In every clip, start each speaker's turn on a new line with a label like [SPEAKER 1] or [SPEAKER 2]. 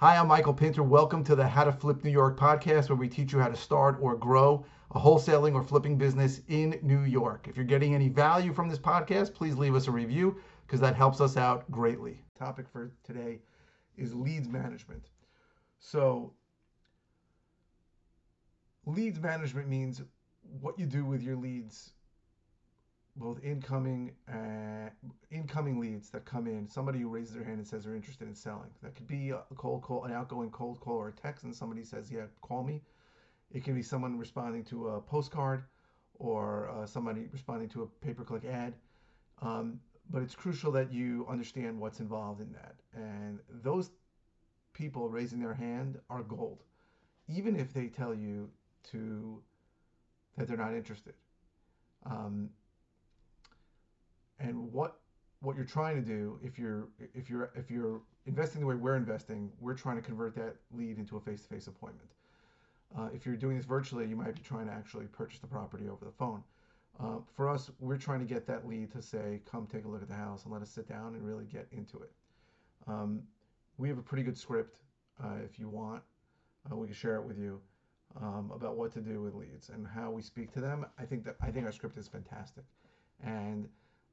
[SPEAKER 1] Hi, I'm Michael Pinter. Welcome to the How to Flip New York podcast, where we teach you how to start or grow a wholesaling or flipping business in New York. If you're getting any value from this podcast, please leave us a review because that helps us out greatly. Topic for today is leads management. So, leads management means what you do with your leads both incoming uh, incoming leads that come in. Somebody who raises their hand and says they're interested in selling. That could be a cold call, an outgoing cold call, or a text, and somebody says, "Yeah, call me." It can be someone responding to a postcard, or uh, somebody responding to a pay-per-click ad. Um, but it's crucial that you understand what's involved in that, and those people raising their hand are gold, even if they tell you to that they're not interested. Um, and what what you're trying to do if you're if you're if you're investing the way we're investing we're trying to convert that lead into a face-to-face appointment. Uh, if you're doing this virtually you might be trying to actually purchase the property over the phone. Uh, for us we're trying to get that lead to say come take a look at the house and let us sit down and really get into it. Um, we have a pretty good script uh, if you want uh, we can share it with you um, about what to do with leads and how we speak to them. I think that i think our script is fantastic. And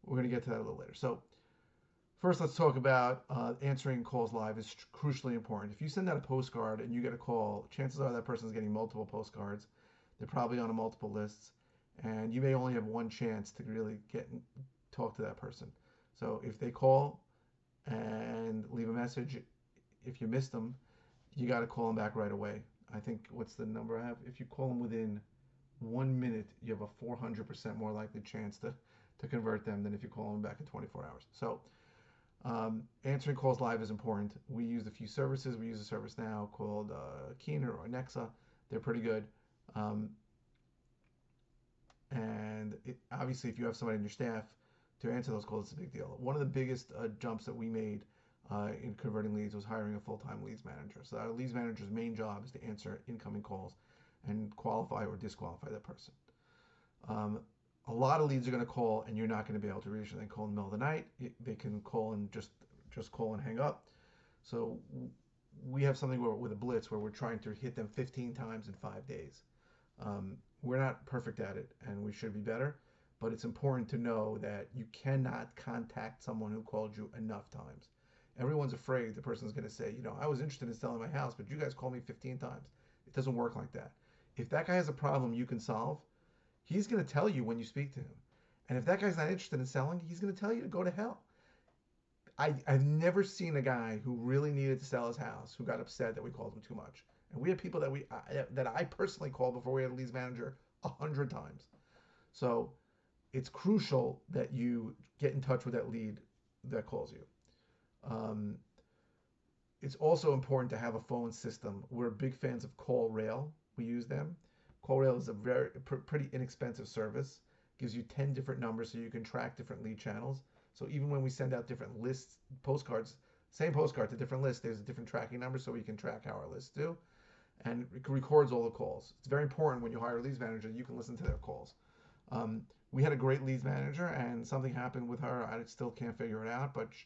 [SPEAKER 1] we're going to get to that a little later. So first, let's talk about uh, answering calls live is crucially important. If you send out a postcard and you get a call, chances are that person is getting multiple postcards. They're probably on a multiple lists, and you may only have one chance to really get talk to that person. So if they call and leave a message, if you missed them, you got to call them back right away. I think what's the number I have? If you call them within one minute, you have a 400% more likely chance to to convert them than if you call them back in 24 hours. So um, answering calls live is important. We use a few services. We use a service now called uh, Keener or Nexa. They're pretty good. Um, and it, obviously, if you have somebody in your staff to answer those calls, it's a big deal. One of the biggest uh, jumps that we made uh, in converting leads was hiring a full-time leads manager. So our leads manager's main job is to answer incoming calls and qualify or disqualify that person. Um, a lot of leads are going to call and you're not going to be able to reach them. They call in the middle of the night. They can call and just just call and hang up. So we have something where, with a blitz where we're trying to hit them 15 times in five days. Um, we're not perfect at it, and we should be better. But it's important to know that you cannot contact someone who called you enough times. Everyone's afraid the person's going to say, you know, I was interested in selling my house, but you guys called me 15 times. It doesn't work like that. If that guy has a problem you can solve, He's going to tell you when you speak to him. And if that guy's not interested in selling, he's going to tell you to go to hell. I, I've never seen a guy who really needed to sell his house who got upset that we called him too much. And we had people that we that I personally called before we had a leads manager a hundred times. So it's crucial that you get in touch with that lead that calls you. Um, it's also important to have a phone system. We're big fans of CallRail. We use them. CallRail is a very pr- pretty inexpensive service. Gives you 10 different numbers so you can track different lead channels. So even when we send out different lists, postcards, same postcard to different lists, there's a different tracking number so we can track how our lists do. And it records all the calls. It's very important when you hire a leads manager, you can listen to their calls. Um, we had a great leads manager, and something happened with her. I still can't figure it out, but she,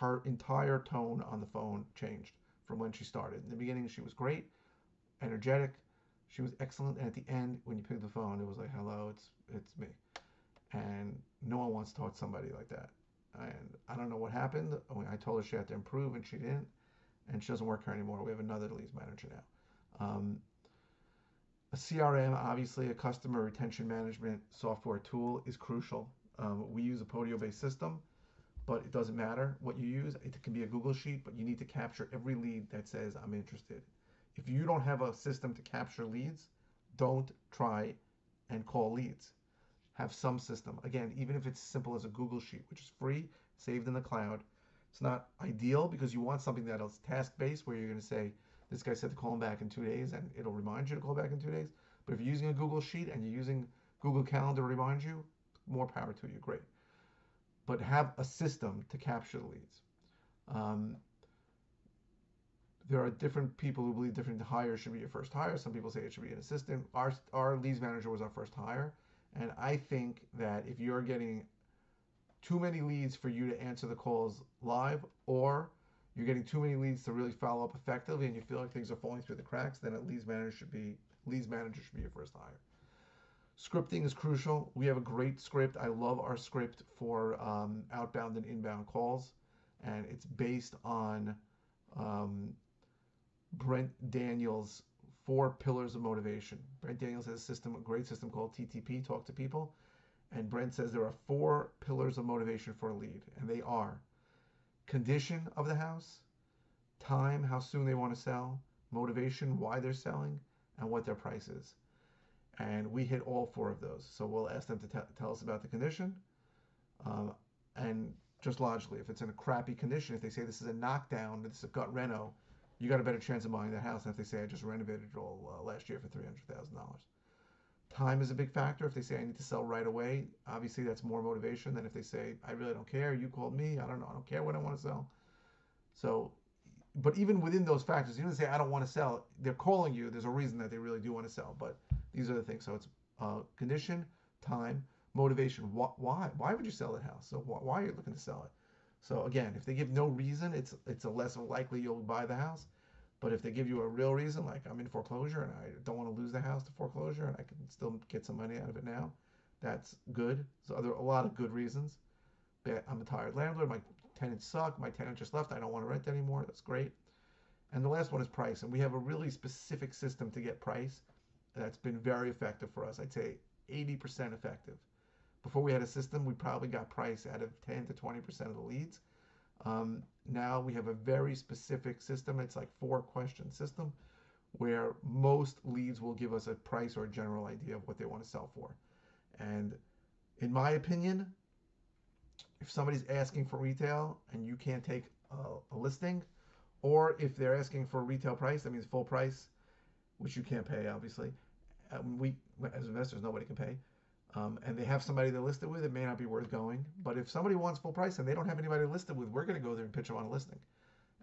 [SPEAKER 1] her entire tone on the phone changed from when she started. In the beginning, she was great, energetic, she was excellent. And at the end, when you picked the phone, it was like, "Hello, it's it's me," and no one wants to talk to somebody like that. And I don't know what happened. I told her she had to improve, and she didn't. And she doesn't work here anymore. We have another leads manager now. Um, a CRM, obviously, a customer retention management software tool, is crucial. Um, we use a Podio-based system, but it doesn't matter what you use. It can be a Google Sheet, but you need to capture every lead that says I'm interested. If you don't have a system to capture leads, don't try and call leads. Have some system. Again, even if it's simple as a Google Sheet, which is free, saved in the cloud. It's not ideal because you want something that is task based where you're going to say, this guy said to call him back in two days and it'll remind you to call back in two days. But if you're using a Google Sheet and you're using Google Calendar to remind you, more power to you, great. But have a system to capture the leads. Um, there are different people who believe different hires should be your first hire. Some people say it should be an assistant. Our our leads manager was our first hire, and I think that if you're getting too many leads for you to answer the calls live, or you're getting too many leads to really follow up effectively, and you feel like things are falling through the cracks, then a leads manager should be leads manager should be your first hire. Scripting is crucial. We have a great script. I love our script for um, outbound and inbound calls, and it's based on um, Brent Daniels' four pillars of motivation. Brent Daniels has a system, a great system called TTP, Talk to People, and Brent says there are four pillars of motivation for a lead, and they are condition of the house, time, how soon they want to sell, motivation, why they're selling, and what their price is. And we hit all four of those. So we'll ask them to t- tell us about the condition. Um, and just logically, if it's in a crappy condition, if they say this is a knockdown, this is a gut reno, you got a better chance of buying that house than if they say I just renovated it all uh, last year for three hundred thousand dollars. Time is a big factor. If they say I need to sell right away, obviously that's more motivation than if they say I really don't care. You called me. I don't know. I don't care what I want to sell. So, but even within those factors, even if they say I don't want to sell, they're calling you. There's a reason that they really do want to sell. But these are the things. So it's uh, condition, time, motivation. Why? Why would you sell that house? So why are you looking to sell it? So again, if they give no reason, it's it's a less likely you'll buy the house. But if they give you a real reason, like I'm in foreclosure and I don't want to lose the house to foreclosure and I can still get some money out of it now, that's good. So there are a lot of good reasons. I'm a tired landlord. My tenants suck. My tenant just left. I don't want to rent anymore. That's great. And the last one is price. And we have a really specific system to get price that's been very effective for us. I'd say 80% effective. Before we had a system, we probably got price out of 10 to 20% of the leads. Um, now we have a very specific system. It's like four question system where most leads will give us a price or a general idea of what they want to sell for. And in my opinion, if somebody's asking for retail and you can't take a, a listing, or if they're asking for retail price, that means full price, which you can't pay, obviously. We, as investors, nobody can pay um, and they have somebody to list it with, it may not be worth going. But if somebody wants full price and they don't have anybody listed with, we're going to go there and pitch them on a listing.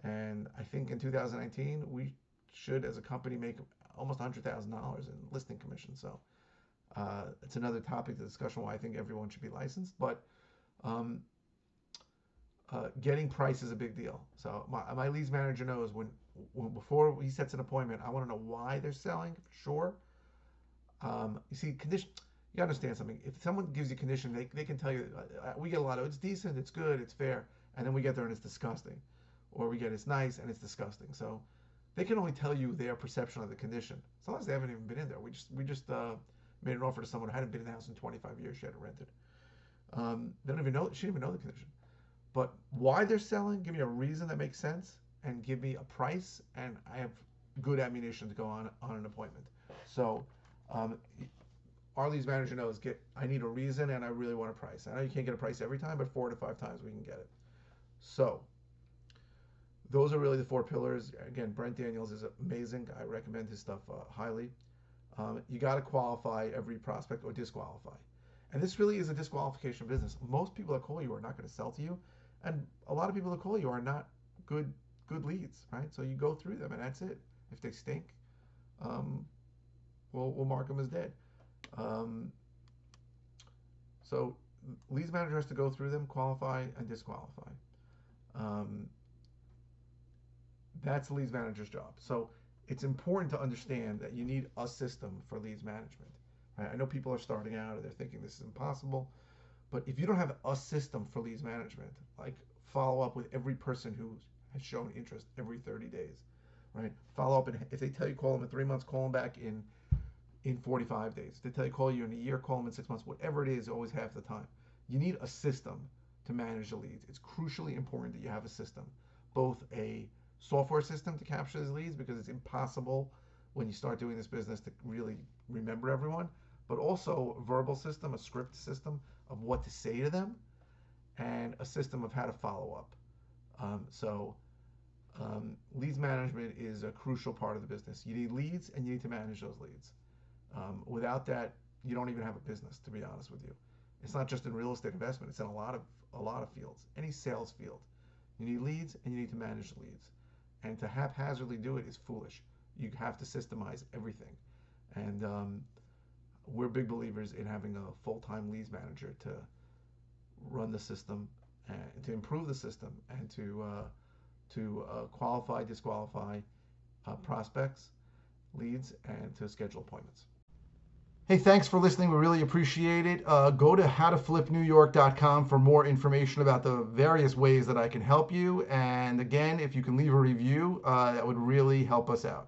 [SPEAKER 1] And I think in 2019, we should, as a company, make almost $100,000 in listing commission. So uh, it's another topic of discussion why I think everyone should be licensed. But um, uh, getting price is a big deal. So my, my leads manager knows when, when before he sets an appointment, I want to know why they're selling. For sure. Um, you see, condition you understand something. If someone gives you a condition, they, they can tell you, uh, uh, we get a lot of, it's decent, it's good, it's fair. And then we get there and it's disgusting. Or we get it's nice and it's disgusting. So they can only tell you their perception of the condition. Sometimes they haven't even been in there. We just we just uh, made an offer to someone who hadn't been in the house in 25 years. She had it rented. Um, they don't even know. She didn't even know the condition. But why they're selling, give me a reason that makes sense, and give me a price, and I have good ammunition to go on on an appointment. So um, our leads manager knows get I need a reason and I really want a price. I know you can't get a price every time, but four to five times we can get it. So those are really the four pillars. Again, Brent Daniels is amazing. I recommend his stuff uh, highly. Um, you got to qualify every prospect or disqualify. And this really is a disqualification business. Most people that call you are not going to sell to you, and a lot of people that call you are not good good leads, right? So you go through them, and that's it. If they stink, um, we'll we'll mark them as dead. Um, so leads manager has to go through them, qualify and disqualify. Um, that's the leads manager's job. So it's important to understand that you need a system for leads management. Right? I know people are starting out and they're thinking this is impossible, but if you don't have a system for leads management, like follow up with every person who has shown interest every 30 days, right? Follow up, and if they tell you call them in three months, call them back in in 45 days. They tell you call you in a year, call them in six months, whatever it is, always half the time. You need a system to manage the leads. It's crucially important that you have a system, both a software system to capture these leads because it's impossible when you start doing this business to really remember everyone, but also a verbal system, a script system of what to say to them, and a system of how to follow up. Um, so um, leads management is a crucial part of the business. You need leads and you need to manage those leads. Um, without that, you don't even have a business, to be honest with you. It's not just in real estate investment; it's in a lot of a lot of fields. Any sales field, you need leads and you need to manage the leads. And to haphazardly do it is foolish. You have to systemize everything. And um, we're big believers in having a full-time leads manager to run the system and to improve the system and to uh, to uh, qualify, disqualify uh, prospects, leads, and to schedule appointments. Hey, thanks for listening. We really appreciate it. Uh, go to howtoflipnewyork.com for more information about the various ways that I can help you. And again, if you can leave a review, uh, that would really help us out.